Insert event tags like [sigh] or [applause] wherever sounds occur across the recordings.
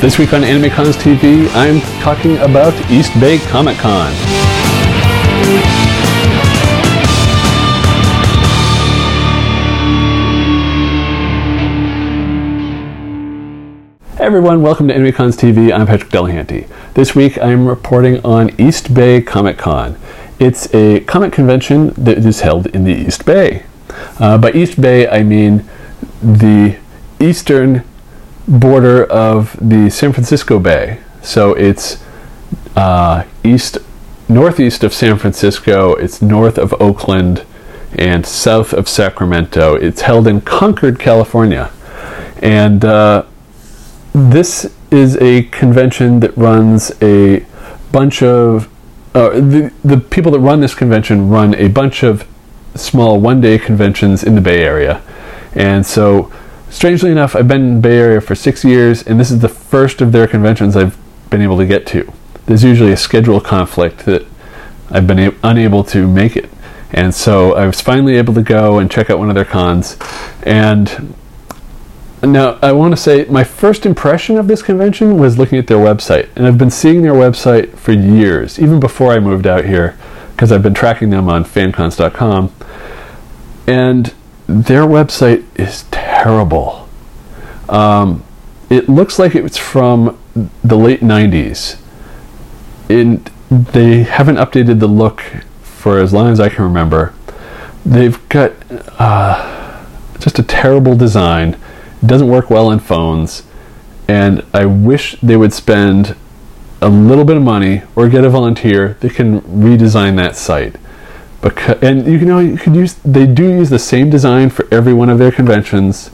This week on AnimeCons TV, I'm talking about East Bay Comic Con. Hey everyone, welcome to AnimeCons TV. I'm Patrick Delahanty. This week I'm reporting on East Bay Comic Con. It's a comic convention that is held in the East Bay. Uh, by East Bay, I mean the eastern border of the San Francisco Bay. So it's uh, east, northeast of San Francisco. It's north of Oakland and south of Sacramento. It's held in Concord, California, and uh, this is a convention that runs a bunch of uh, the the people that run this convention run a bunch of small one day conventions in the Bay Area, and so strangely enough, I've been in Bay Area for six years, and this is the first of their conventions I've been able to get to. There's usually a schedule conflict that I've been a- unable to make it. And so I was finally able to go and check out one of their cons. And now I want to say my first impression of this convention was looking at their website. And I've been seeing their website for years, even before I moved out here, because I've been tracking them on fancons.com. And their website is terrible. Um, it looks like it's from the late 90s. And they haven't updated the look for as long as I can remember. They've got uh, just a terrible design. It doesn't work well in phones. And I wish they would spend a little bit of money or get a volunteer that can redesign that site because and you know you could use they do use the same design for every one of their conventions.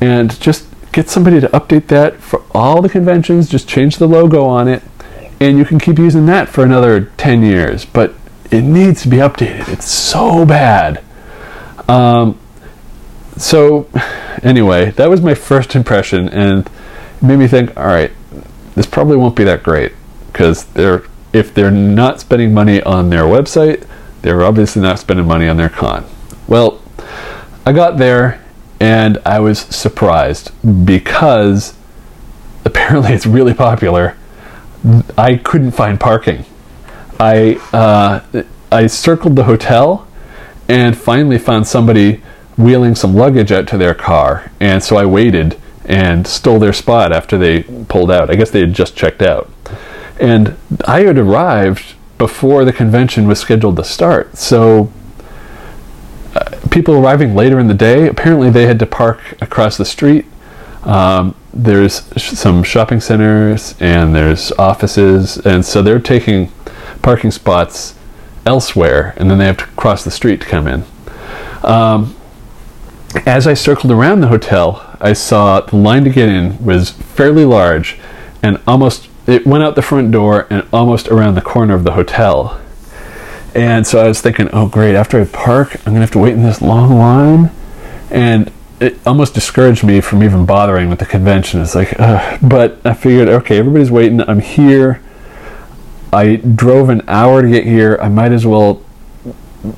And just get somebody to update that for all the conventions just change the logo on it and you can keep using that for another 10 years. But it needs to be updated. It's so bad. Um, so [sighs] anyway that was my first impression and made me think all right this probably won't be that great because they're if they're not spending money on their website they were obviously not spending money on their con. Well, I got there and I was surprised because apparently it's really popular. I couldn't find parking. I uh, I circled the hotel and finally found somebody wheeling some luggage out to their car, and so I waited and stole their spot after they pulled out. I guess they had just checked out, and I had arrived before the convention was scheduled to start. So uh, people arriving later in the day, apparently they had to park across the street. Um, there's sh- some shopping centers and there's offices, and so they're taking parking spots elsewhere, and then they have to cross the street to come in. Um, as I circled around the hotel, I saw the line to get in was fairly large and almost it went out the front door and almost around the corner of the hotel. And so I was thinking, oh great, after I park, I'm gonna have to wait in this long line. And it almost discouraged me from even bothering with the convention. It's like, but I figured, okay, everybody's waiting. I'm here. I drove an hour to get here. I might as well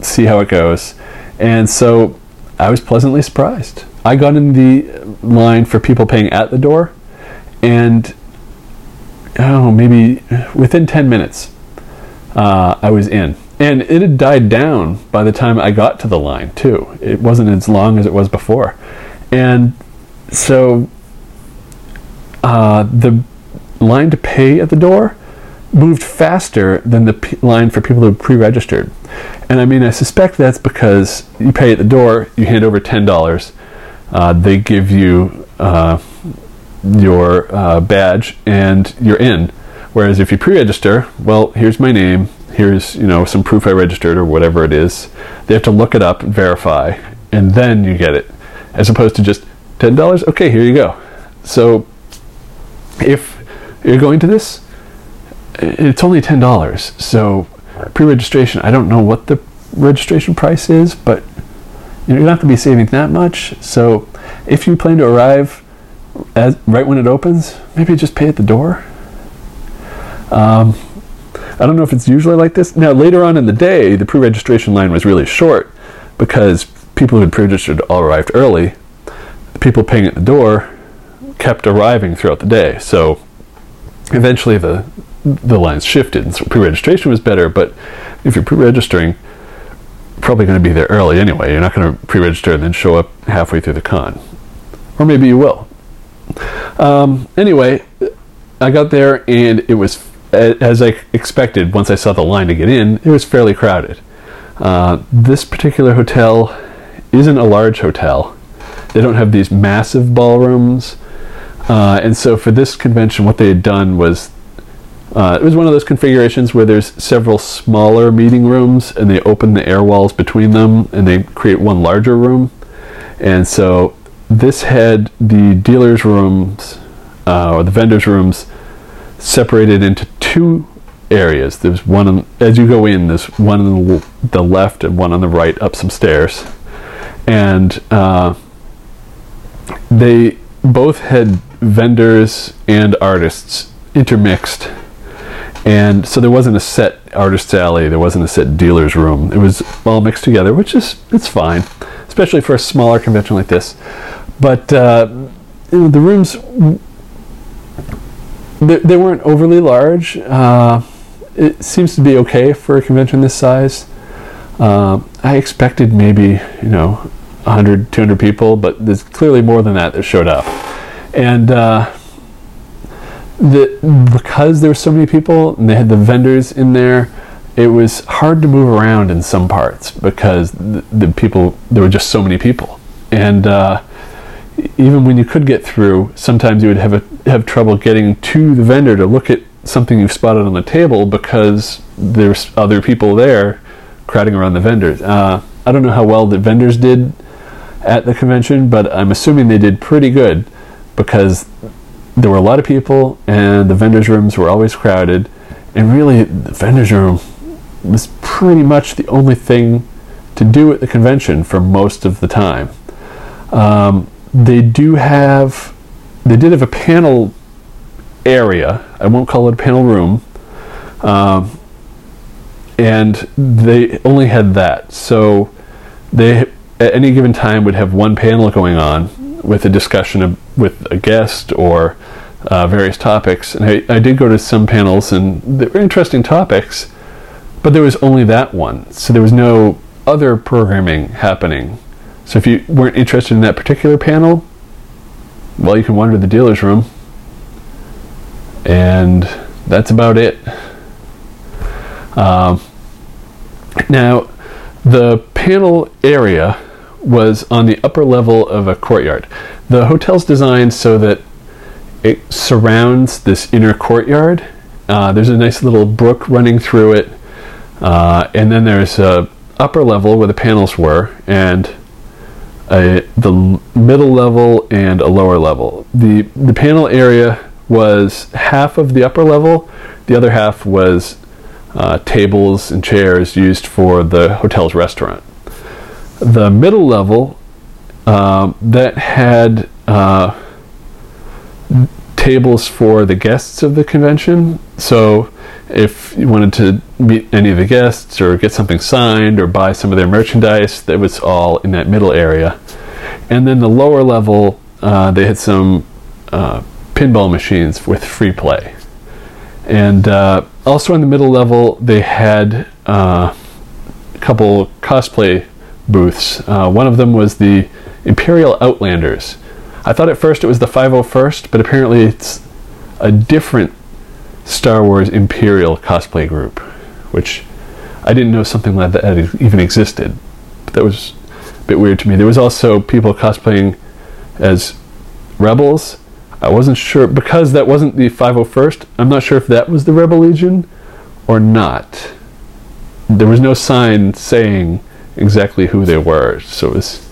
see how it goes. And so I was pleasantly surprised. I got in the line for people paying at the door, and oh, maybe within 10 minutes, uh, I was in. And it had died down by the time I got to the line, too. It wasn't as long as it was before. And so uh, the line to pay at the door moved faster than the p- line for people who pre registered. And I mean, I suspect that's because you pay at the door, you hand over $10, uh, they give you uh, your uh, badge and you're in. Whereas if you pre-register, well, here's my name, here's you know some proof I registered or whatever it is. They have to look it up and verify, and then you get it, as opposed to just ten dollars. Okay, here you go. So if you're going to this, it's only ten dollars. So pre-registration, I don't know what the registration price is, but you are not going to be saving that much. So if you plan to arrive as, right when it opens, maybe just pay at the door. Um, I don't know if it's usually like this. Now, later on in the day, the pre registration line was really short because people who had pre registered all arrived early. The people paying at the door kept arriving throughout the day. So eventually the the lines shifted, and so pre-registration was better. But if you're pre-registering, probably going to be there early anyway. You're not going to pre-register and then show up halfway through the con, or maybe you will. Um, anyway, I got there and it was as I expected. Once I saw the line to get in, it was fairly crowded. Uh, this particular hotel isn't a large hotel. They don't have these massive ballrooms. Uh, and so for this convention, what they had done was uh, it was one of those configurations where there's several smaller meeting rooms and they open the air walls between them and they create one larger room. And so this had the dealer's rooms uh, or the vendor's rooms separated into two areas. There's one on, as you go in. There's one on the left and one on the right up some stairs, and uh, they both had vendors and artists intermixed and so there wasn't a set artist's alley there wasn't a set dealer's room it was all mixed together which is it's fine especially for a smaller convention like this but uh, the rooms they, they weren't overly large. Uh, it seems to be okay for a convention this size. Uh, i expected maybe you know 100 200 people but there's clearly more than that that showed up. And uh, the, because there were so many people and they had the vendors in there, it was hard to move around in some parts because the, the people there were just so many people, and uh, even when you could get through, sometimes you would have a, have trouble getting to the vendor to look at something you've spotted on the table because there's other people there crowding around the vendors. Uh, I don't know how well the vendors did at the convention, but I'm assuming they did pretty good because there were a lot of people and the vendors' rooms were always crowded. And really, the vendors' room was pretty much the only thing to do at the convention for most of the time. Um, they do have, they did have a panel area. I won't call it a panel room. Um, and they only had that. So they, at any given time, would have one panel going on with a discussion of, with a guest or uh, various topics. And I, I did go to some panels, and they were interesting topics, but there was only that one. So there was no other programming happening. So if you weren't interested in that particular panel, well, you can wander the dealer's room, and that's about it. Um, now, the panel area was on the upper level of a courtyard. The hotel's designed so that it surrounds this inner courtyard. Uh, there's a nice little brook running through it, uh, and then there's a upper level where the panels were, and a, the middle level and a lower level. The the panel area was half of the upper level. The other half was uh, tables and chairs used for the hotel's restaurant the middle level uh, that had uh, tables for the guests of the convention. So if you wanted to meet any of the guests or get something signed or buy some of their merchandise, that was all in that middle area. And then the lower level, uh, they had some uh, pinball machines with free play. And uh, also in the middle level, they had uh, a couple cosplay booths. Uh, one of them was the Imperial Outlanders. I thought at first it was the 501st, but apparently it's a different Star Wars Imperial cosplay group, which I didn't know something like that even existed. But that was a bit weird to me. There was also people cosplaying as rebels. I wasn't sure because that wasn't the 501st. I'm not sure if that was the Rebel Legion or not. There was no sign saying exactly who they were. So it was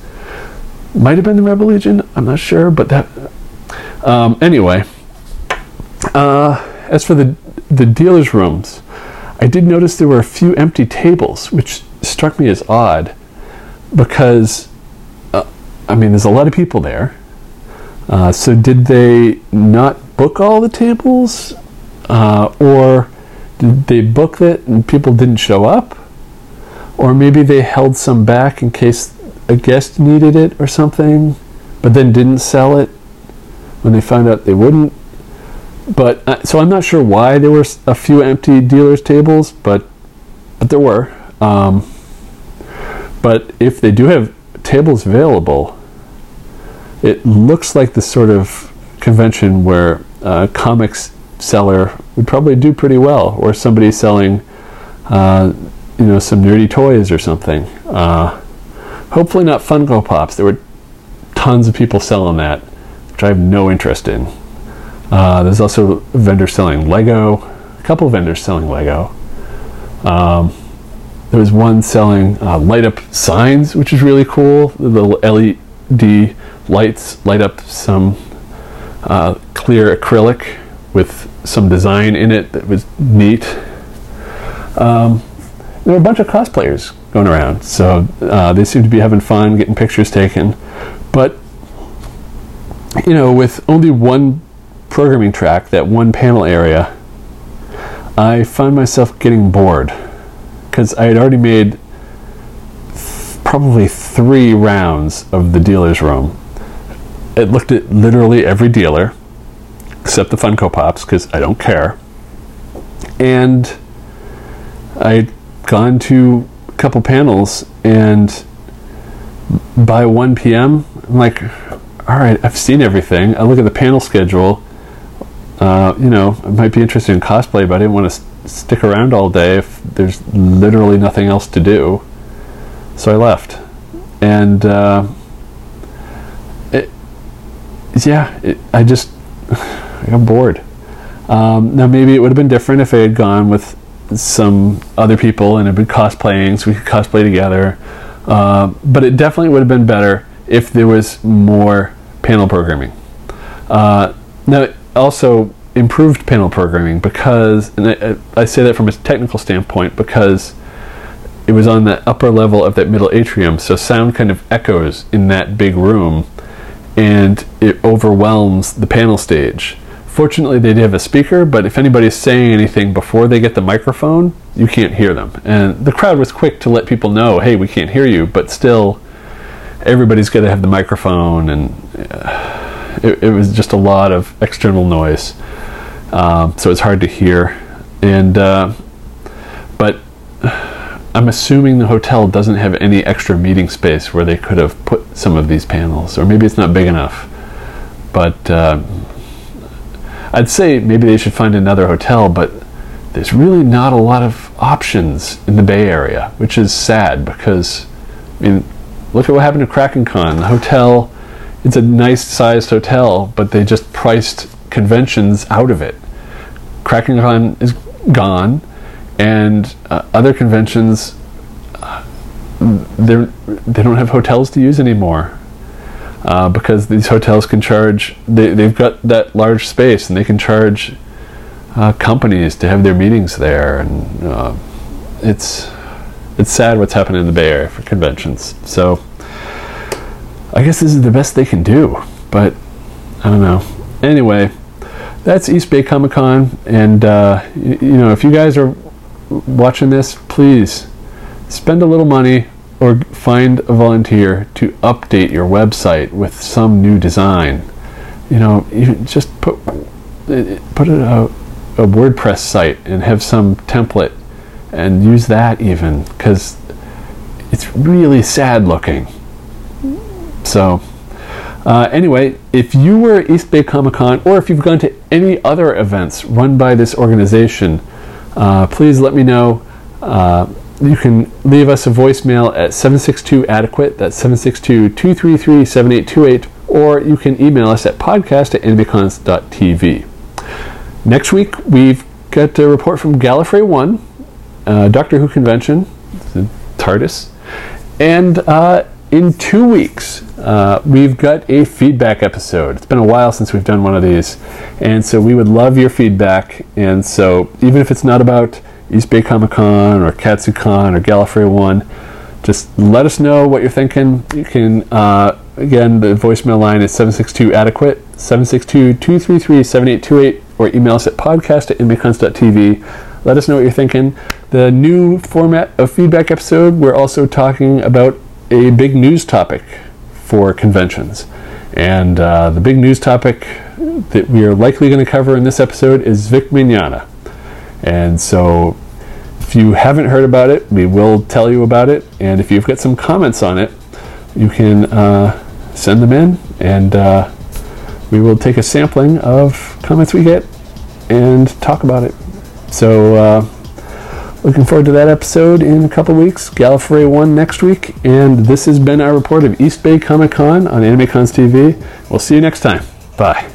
might have been the Rebel Legion. I'm not sure, but that. Um, anyway, uh, as for the the dealers' rooms, I did notice there were a few empty tables, which struck me as odd, because uh, I mean, there's a lot of people there. Uh, so did they not book all the tables, uh, or did they book it and people didn't show up? or maybe they held some back in case a guest needed it or something, but then didn't sell it. when they found out they wouldn't. But uh, so I'm not sure why there were a few empty dealers' tables, but but there were. Um, but if they do have tables available, it looks like the sort of convention where a comics seller would probably do pretty well, or somebody selling, uh, you know, some nerdy toys or something. Uh, hopefully not Funko Pops. There were tons of people selling that, which I have no interest in. Uh, there's also vendors selling Lego, a couple vendors selling Lego. Um, there was one selling uh, light up signs, which is really cool. The LED lights light up some uh, clear acrylic with some design in it that was neat. Um, there were a bunch of cosplayers going around, so uh, they seemed to be having fun, getting pictures taken. But you know, with only one programming track, that one panel area, I found myself getting bored because I had already made th- probably three rounds of the dealer's room. It looked at literally every dealer except the Funko Pops because I don't care. And I'd gone to a couple panels, and by 1 p.m., I'm like, all right, I've seen everything. I look at the panel schedule. You know, I might be interested in cosplay, but I didn't want to stick around all day if there's literally nothing else to do. So I left. And uh, it, yeah, it, I just [sighs] I got bored. Um, now maybe it would have been different if I had gone with some other people and had been cosplaying, so we could cosplay together. Uh, but it definitely would have been better if there was more panel programming. Uh, now, also improved panel programming because, and I, I say that from a technical standpoint because it was on the upper level of that middle atrium, so sound kind of echoes in that big room and it overwhelms the panel stage. Fortunately, they did have a speaker, but if anybody's saying anything before they get the microphone, you can't hear them. And the crowd was quick to let people know, hey, we can't hear you, but still, everybody's got to have the microphone, and uh, it, it, was just a lot of external noise. Um, so it's hard to hear. And, uh, but I'm assuming the hotel doesn't have any extra meeting space where they could have put some of these panels, or maybe it's not big enough. But uh, I'd say maybe they should find another hotel, but there's really not a lot of options in the Bay Area, which is sad because, I mean, look at what happened to Kraken Con. The hotel, it's a nice sized hotel, but they just priced conventions out of it. Kraken Con is gone, and uh, other conventions, uh, they they don't have hotels to use anymore uh, because these hotels can charge. They they've got that large space and they can charge uh, companies to have their meetings there, and uh, it's it's sad what's happening in the Bay Area for conventions. So I guess this is the best they can do, but I don't know. Anyway, that's East Bay Comic Con, and uh, y- you know if you guys are watching this, please spend a little money or find a volunteer to update your website with some new design. You know, you just put put a, a WordPress site and have some template and use that even because it's really sad looking. So, uh, anyway, if you were at East Bay Comic Con or if you've gone to any other events run by this organization, uh, please let me know. Uh, you can leave us a voicemail at 762 adequate that's 762 233 7828 or you can email us at podcast at animecons.tv next week we've got a report from gallifrey 1 uh, doctor who convention the tardis. And uh, in two weeks uh, we've got a feedback episode it's been a while since we've done one of these and so we would love your feedback and so even if it's not about East Bay Comic Con or KatsuCon or Gallifrey One. Just let us know what you're thinking. You can, uh, again, the voicemail line is 762 adequate, 762 233 7828, or email us at podcast at animecons.tv. Let us know what you're thinking. The new format of feedback episode, we're also talking about a big news topic for conventions. And uh, the big news topic that we are likely going to cover in this episode is Vic Mignogna. And so if you haven't heard about it, we will tell you about it. And if you've got some comments on it, you can uh, send them in and uh, we will take a sampling of comments we get and talk about it. So, uh, looking forward to that episode in a couple weeks. Gallifrey 1 next week. And this has been our report of East Bay Comic Con on AnimeCons TV. We'll see you next time. Bye.